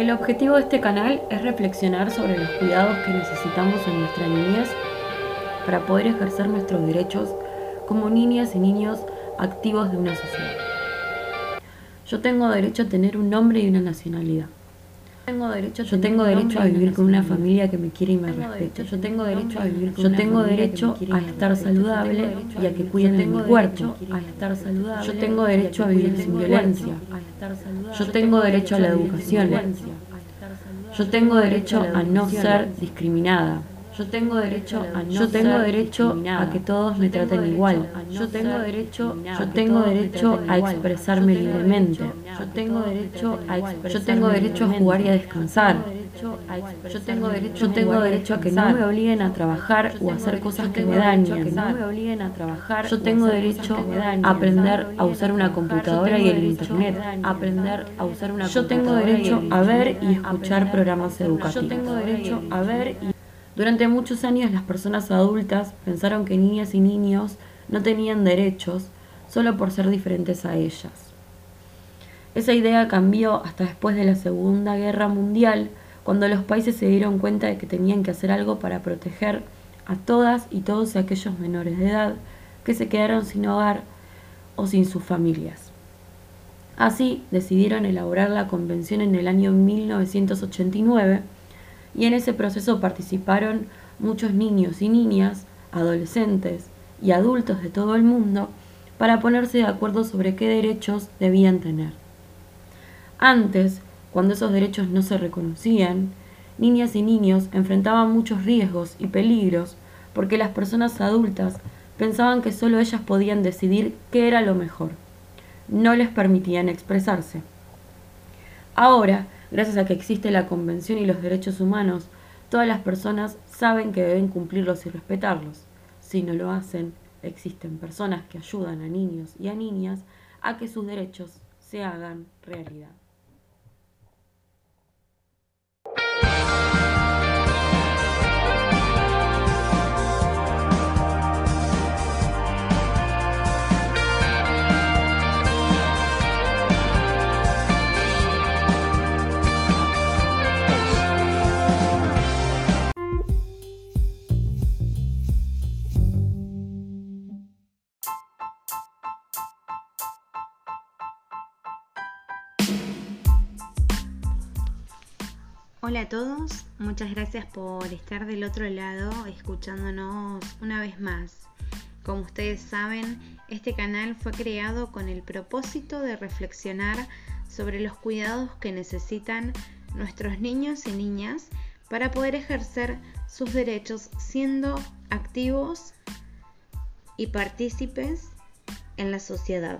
El objetivo de este canal es reflexionar sobre los cuidados que necesitamos en nuestra niñez para poder ejercer nuestros derechos como niñas y niños activos de una sociedad. Yo tengo derecho a tener un nombre y una nacionalidad. Tengo derecho yo tengo derecho a vivir con una familia que me quiere y me respete. Yo tengo derecho a vivir Yo tengo derecho a estar saludable y a que cuiden de mi cuerpo. A estar saludable. Yo tengo derecho a vivir sin violencia. Yo tengo derecho a la educación. Yo tengo derecho a no ser discriminada. Yo tengo derecho a no Yo tengo derecho a que todos me traten igual. Yo tengo derecho, yo tengo derecho a expresarme libremente. Yo tengo derecho a yo tengo derecho a jugar y a descansar. Yo tengo derecho, yo tengo derecho a que no me obliguen a trabajar o a hacer cosas que me dañen. Yo tengo derecho a aprender a usar una computadora y el internet. Aprender a usar una Yo tengo derecho a ver y escuchar programas educativos. Yo tengo derecho a ver y durante muchos años las personas adultas pensaron que niñas y niños no tenían derechos solo por ser diferentes a ellas. Esa idea cambió hasta después de la Segunda Guerra Mundial, cuando los países se dieron cuenta de que tenían que hacer algo para proteger a todas y todos aquellos menores de edad que se quedaron sin hogar o sin sus familias. Así decidieron elaborar la convención en el año 1989 y en ese proceso participaron muchos niños y niñas, adolescentes y adultos de todo el mundo para ponerse de acuerdo sobre qué derechos debían tener. Antes, cuando esos derechos no se reconocían, niñas y niños enfrentaban muchos riesgos y peligros porque las personas adultas pensaban que solo ellas podían decidir qué era lo mejor. No les permitían expresarse. Ahora, Gracias a que existe la Convención y los Derechos Humanos, todas las personas saben que deben cumplirlos y respetarlos. Si no lo hacen, existen personas que ayudan a niños y a niñas a que sus derechos se hagan realidad. Todos, muchas gracias por estar del otro lado escuchándonos una vez más. Como ustedes saben, este canal fue creado con el propósito de reflexionar sobre los cuidados que necesitan nuestros niños y niñas para poder ejercer sus derechos siendo activos y partícipes en la sociedad.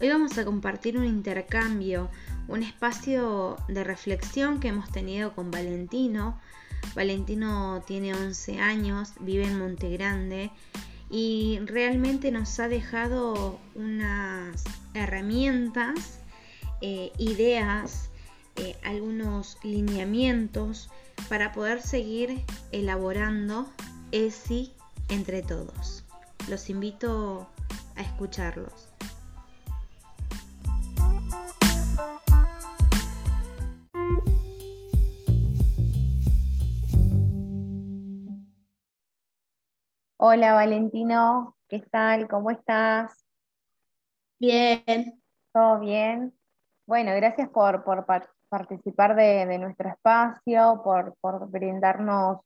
Hoy vamos a compartir un intercambio un espacio de reflexión que hemos tenido con Valentino. Valentino tiene 11 años, vive en Montegrande y realmente nos ha dejado unas herramientas, eh, ideas, eh, algunos lineamientos para poder seguir elaborando ESI entre todos. Los invito a escucharlos. Hola Valentino, ¿qué tal? ¿Cómo estás? Bien. ¿Todo bien? Bueno, gracias por, participar de, nuestro espacio, por, brindarnos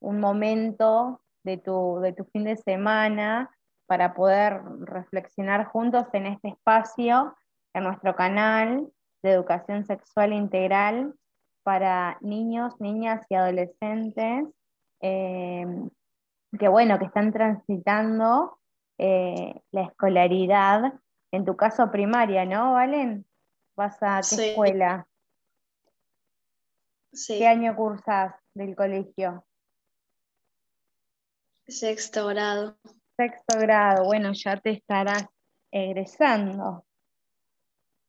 un momento de tu, de tu fin de semana para poder reflexionar juntos en este espacio, en nuestro canal de educación sexual integral para niños, niñas y adolescentes. Eh, que bueno, que están transitando eh, la escolaridad, en tu caso primaria, ¿no, Valen? ¿Vas a qué escuela? Sí. ¿Qué año cursas del colegio? Sexto grado. Sexto grado, bueno, ya te estarás egresando,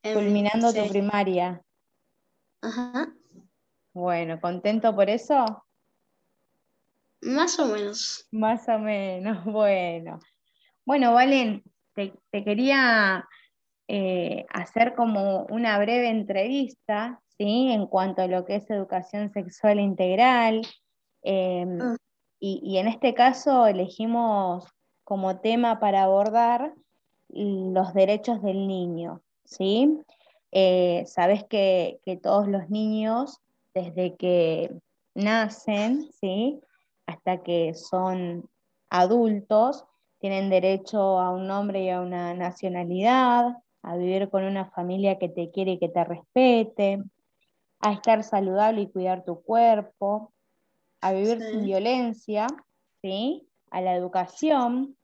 em, culminando tu primaria. Ajá. Bueno, ¿contento por eso? Más o menos. Más o menos, bueno. Bueno, Valen, te, quería eh, hacer como una breve entrevista, ¿sí? En cuanto a lo que es educación sexual integral. Em, ah. y, en este caso elegimos como tema para abordar los derechos del niño, ¿sí? Eh, sabes que, que, todos los niños, desde que nacen, ¿sí? Hasta que son adultos, tienen derecho a un nombre y a una nacionalidad, a vivir con una familia que te quiere y que te respete, a estar saludable y cuidar tu cuerpo, a vivir sin violencia, ¿sí? a la educación,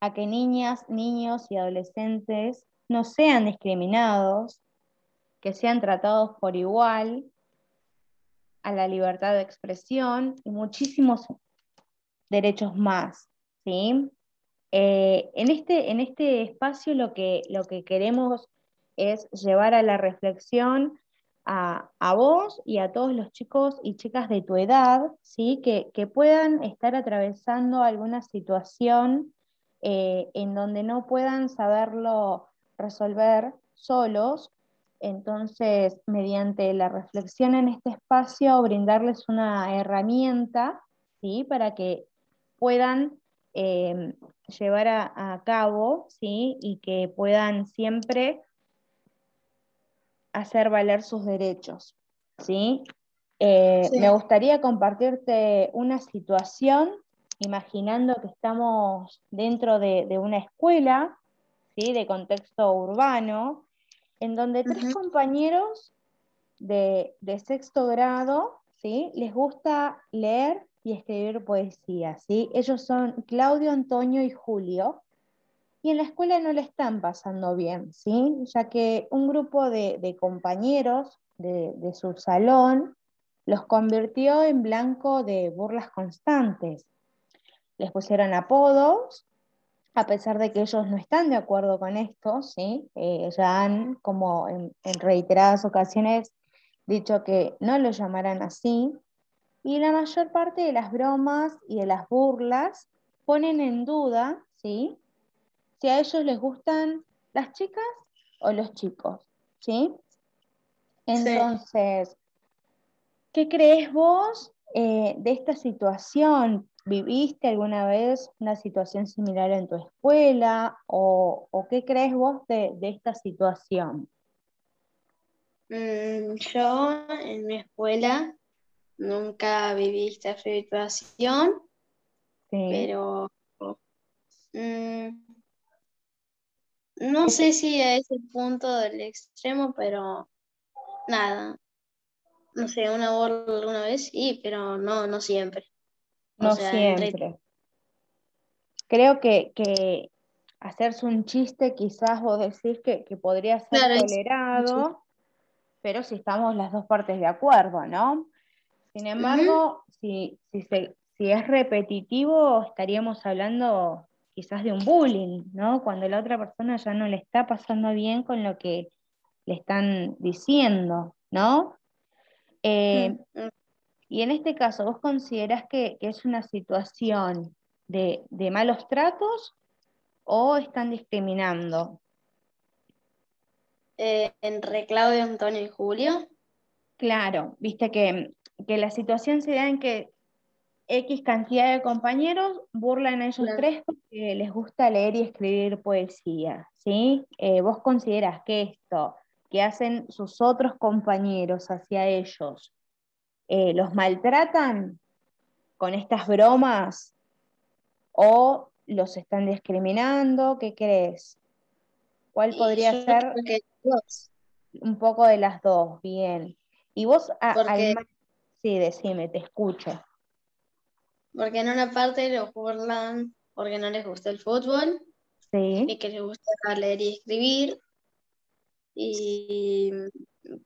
a que niñas, niños y adolescentes no sean discriminados, que sean tratados por igual, a la libertad de expresión y muchísimos derechos más. ¿sí? Eh, en, este, en este espacio lo que, lo que queremos es llevar a la reflexión a, vos y a todos los chicos y chicas de tu edad, ¿sí? que, puedan estar atravesando alguna situación eh, en donde no puedan saberlo resolver solos. Entonces, mediante la reflexión en este espacio, brindarles una herramienta ¿sí? para que puedan eh, llevar a, cabo, ¿sí? Y que puedan siempre hacer valer sus derechos, ¿sí? Eh, me gustaría compartirte una situación, imaginando que estamos dentro de, una escuela, ¿sí? De contexto urbano, en donde tres compañeros de, de, sexto grado, ¿sí? Les gusta leer y escribir poesía, ¿sí? Ellos son Claudio, Antonio y Julio, y en la escuela no le están pasando bien, ¿sí? Ya que un grupo de, compañeros de, de, su salón los convirtió en blanco de burlas constantes. Les pusieron apodos, a pesar de que ellos no están de acuerdo con esto, ¿sí? Eh, ya han, como en, en reiteradas ocasiones, dicho que no lo llamaran así, y la mayor parte de las bromas y de las burlas ponen en duda, ¿sí? Si a ellos les gustan las chicas o los chicos, ¿sí? Entonces, ¿qué crees vos eh, de esta situación? ¿Viviste alguna vez una situación similar en tu escuela? ¿O, qué crees vos de, esta situación? Mm, yo en mi escuela nunca viví esta situación, pero mm, no sé si a ese punto del extremo, pero nada. No sé, una borra alguna vez sí, pero no, no siempre. No siempre. Creo que, hacerse un chiste quizás vos decís que, podría ser tolerado, pero si estamos las dos partes de acuerdo, ¿no? Sin embargo, si, es repetitivo, estaríamos hablando quizás de un bullying, ¿no? Cuando la otra persona ya no le está pasando bien con lo que le están diciendo, ¿no? Eh, mm, y en este caso, ¿vos considerás que, es una situación de, malos tratos o están discriminando? Eh, entre Claudio, Antonio y Julio. Claro, viste que que la situación se da en que X cantidad de compañeros burlan a ellos tres porque les gusta leer y escribir poesía, ¿sí? Eh, ¿Vos consideras que esto que hacen sus otros compañeros hacia ellos eh, los maltratan con estas bromas o los están discriminando? ¿Qué crees? ¿Cuál podría ser un poco de las dos? Bien. Y vos, Sí, decime, te escucho. Porque en una parte lo burlan porque no les gusta el fútbol. Sí. Y que les gusta leer y escribir. Y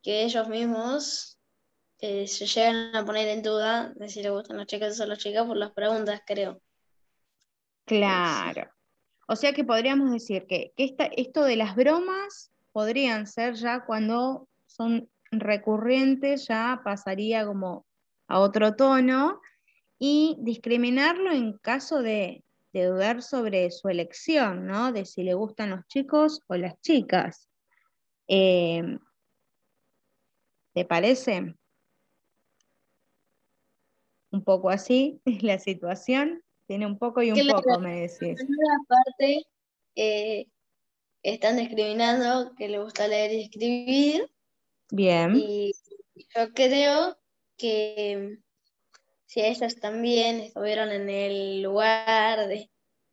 que ellos mismos eh, se llegan a poner en duda de si les gustan las chicas o solo chicas por las preguntas, creo. Claro. O sea que podríamos decir que, que esto de las bromas podrían ser ya cuando son recurrente ya pasaría como a otro tono y discriminarlo en caso de, de dudar sobre su elección, ¿no? De si le gustan los chicos o las chicas. Eh, ¿Te parece? Un poco así la situación. Tiene un poco y un poco, me decís. parte, eh, están discriminando que le gusta leer y escribir. Bien. Y yo creo que si ellos también estuvieron en el lugar de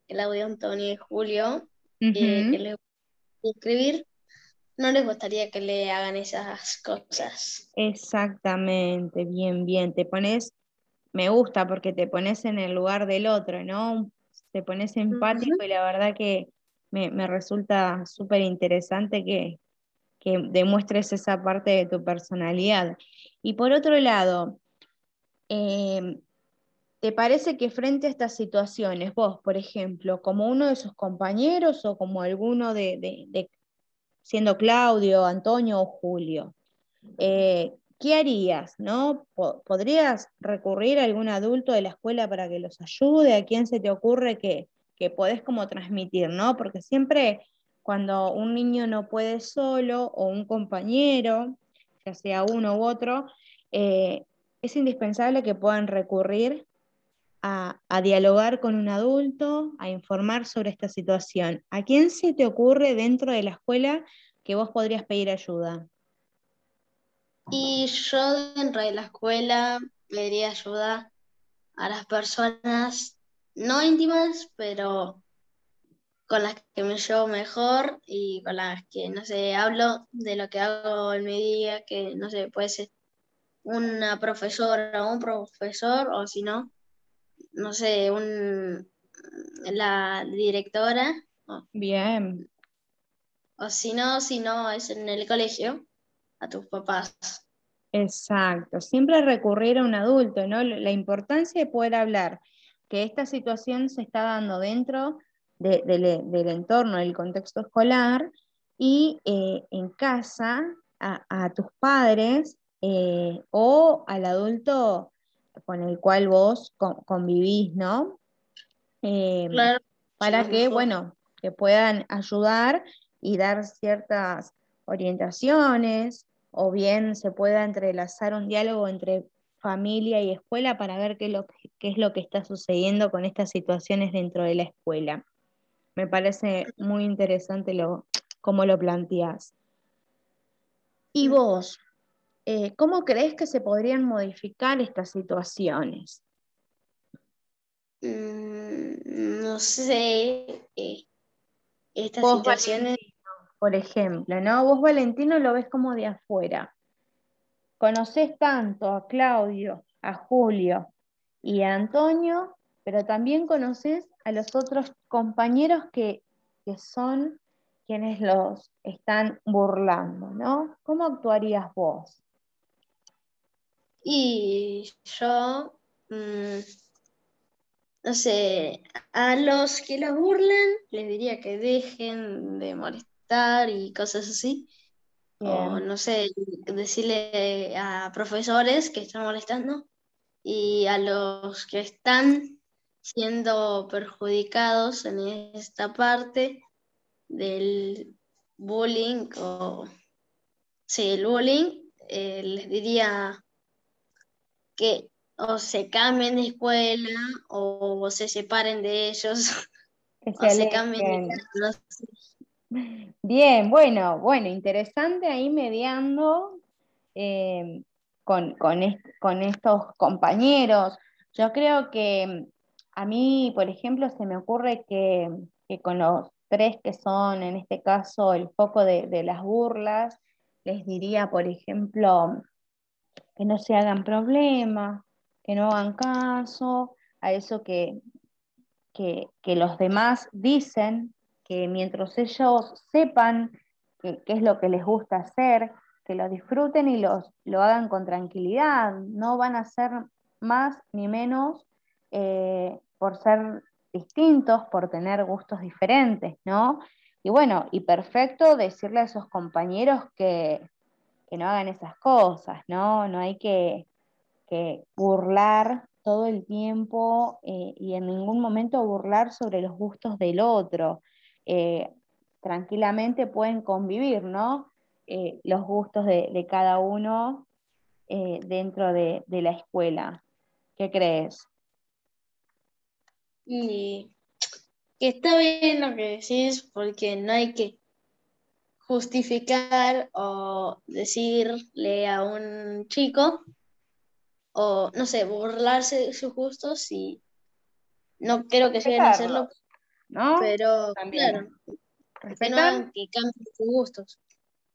Claudio, Antonio y Julio, eh, que les escribir, no les gustaría que le hagan esas cosas. Exactamente, bien, bien. Te pones, me gusta porque te pones en el lugar del otro, ¿no? Te pones empático y la verdad que me, resulta súper interesante que, que demuestres esa parte de tu personalidad. Y por otro lado, Em, ¿te parece que frente a estas situaciones, vos, por ejemplo, como uno de sus compañeros o como alguno de, siendo Claudio, Antonio o Julio, eh, ¿qué harías? ¿no? ¿Podrías recurrir a algún adulto de la escuela para que los ayude? ¿A quién se te ocurre que, que podés como transmitir? ¿no? Porque siempre cuando un niño no puede solo o un compañero, ya sea uno u otro, eh, es indispensable que puedan recurrir a, dialogar con un adulto, a informar sobre esta situación. ¿A quién se te ocurre dentro de la escuela que vos podrías pedir ayuda? Y yo dentro de la escuela pediría ayuda a las personas no íntimas, pero con las que me llevo mejor y con las que, no sé, hablo de lo que hago en mi día, que, no sé, puede ser una profesora o un profesor, o si no, no sé, un, la directora. Bien. O si no, si no es en el colegio, a tus papás. Exacto, siempre recurrir a un adulto, ¿no? La importancia de poder hablar, que esta situación se está dando dentro del entorno, del contexto escolar, y eh, en casa a, a, tus padres eh, o al adulto con el cual vos convivís, ¿no? Em, para que, bueno, que puedan ayudar y dar ciertas orientaciones, o bien se pueda entrelazar un diálogo entre familia y escuela para ver qué, es lo que está sucediendo con estas situaciones dentro de la escuela. Me parece muy interesante lo, cómo lo planteás. ¿Y vos, eh, ¿cómo crees que se podrían modificar estas situaciones? Mm, no sé. Eh, estas situaciones. por ejemplo, ¿no? Vos, Valentino, lo ves como de afuera. Conoces tanto a Claudio, a Julio y a Antonio, pero también conoces a los otros compañeros que, que son quienes los están burlando, ¿no? ¿Cómo actuarías vos? Y yo, mm, no sé, a los que los burlan les diría que dejen de molestar y cosas así. O no sé, decirle a profesores que están molestando y a los que están siendo perjudicados en esta parte del bullying o sí, el bullying, eh, les diría que o se cambien de escuela o se separen de ellos. O se cambien de Bien, bueno, bueno, interesante ahí mediando eh, con, con, estos compañeros. Yo creo que a mí, por ejemplo, se me ocurre que, con los tres que son, en este caso, el foco de, de las burlas, les diría, por ejemplo, que no se hagan problemas, que no hagan caso a eso que, que, los demás dicen, que mientras ellos sepan qué es lo que les gusta hacer, que lo disfruten y los, lo hagan con tranquilidad, no van a ser más ni menos eh, por ser distintos, por tener gustos diferentes, ¿no? Y bueno, y perfecto decirle a esos compañeros que, que no hagan esas cosas, ¿no? No hay que, burlar todo el tiempo eh, y en ningún momento burlar sobre los gustos del otro. Eh, tranquilamente pueden convivir, ¿no? Eh, los gustos de, cada uno dentro de, la escuela. ¿Qué crees? Y que está bien lo que decís, porque no hay que justificar o decirle a un chico o, no sé, burlarse de sus gustos y no creo que lleguen a hacerlo, ¿no? pero claro, que no que cambien sus gustos.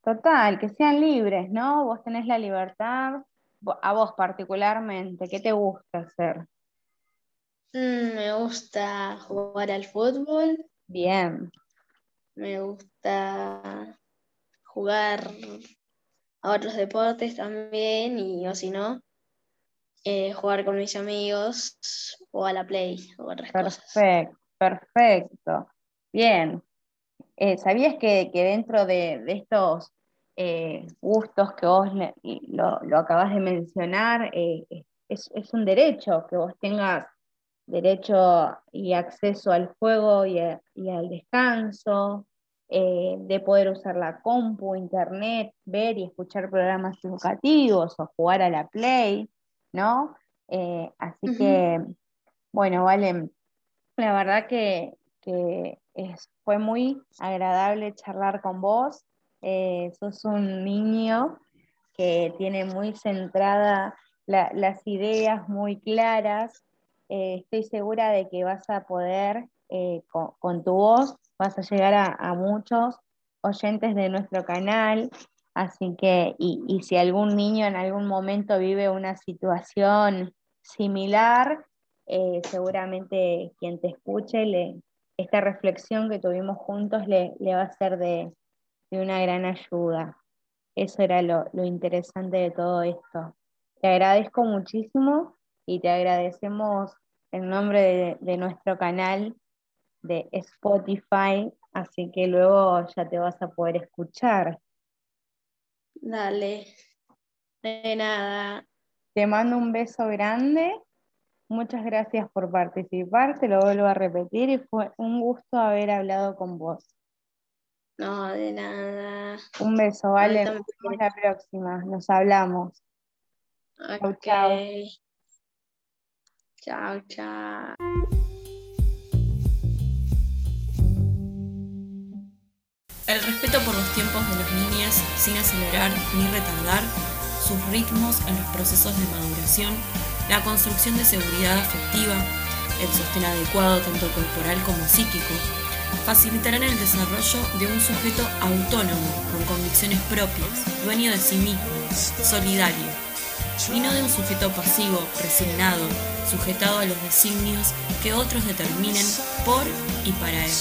Total, que sean libres, ¿no? Vos tenés la libertad, a vos particularmente, ¿qué te gusta hacer? Mm, me gusta jugar al fútbol. Bien. Me gusta jugar a otros deportes también y o si no, eh, jugar con mis amigos o a la play o otras perfecto. Perfecto, bien. Eh, ¿Sabías que, dentro de, estos eh, gustos que vos lo, lo, acabas de mencionar, es, un derecho que vos tengas derecho y acceso al juego y, y al descanso, de poder usar la compu, internet, ver y escuchar programas educativos o jugar a la play. ¿no? Eh, así que, bueno, vale, la verdad que, fue muy agradable charlar con vos. Eh, sos un niño que tiene muy centrada las ideas muy claras. Eh, estoy segura de que vas a poder, con, tu voz, vas a llegar a muchos oyentes de nuestro canal Así que, y, si algún niño en algún momento vive una situación similar, eh, seguramente quien te escuche, esta reflexión que tuvimos juntos le, va a ser de, una gran ayuda. Eso era lo, interesante de todo esto. Te agradezco muchísimo y te agradecemos en nombre de nuestro canal de Spotify, así que luego ya te vas a poder escuchar. Dale. De nada. Te mando un beso grande. Muchas gracias por participar. Te lo vuelvo a repetir y fue un gusto haber hablado con vos. No, de nada. Un beso, vale. Nos vemos la próxima. Nos hablamos. Chao, chao. Chao, chao. El respeto por los tiempos de las niñas sin acelerar ni retardar sus ritmos en los procesos de maduración, la construcción de seguridad afectiva, el sostén adecuado tanto corporal como psíquico, facilitarán el desarrollo de un sujeto autónomo, con convicciones propias, dueño de sí mismo, solidario, y no de un sujeto pasivo, resignado, sujetado a los designios que otros determinen por y para él.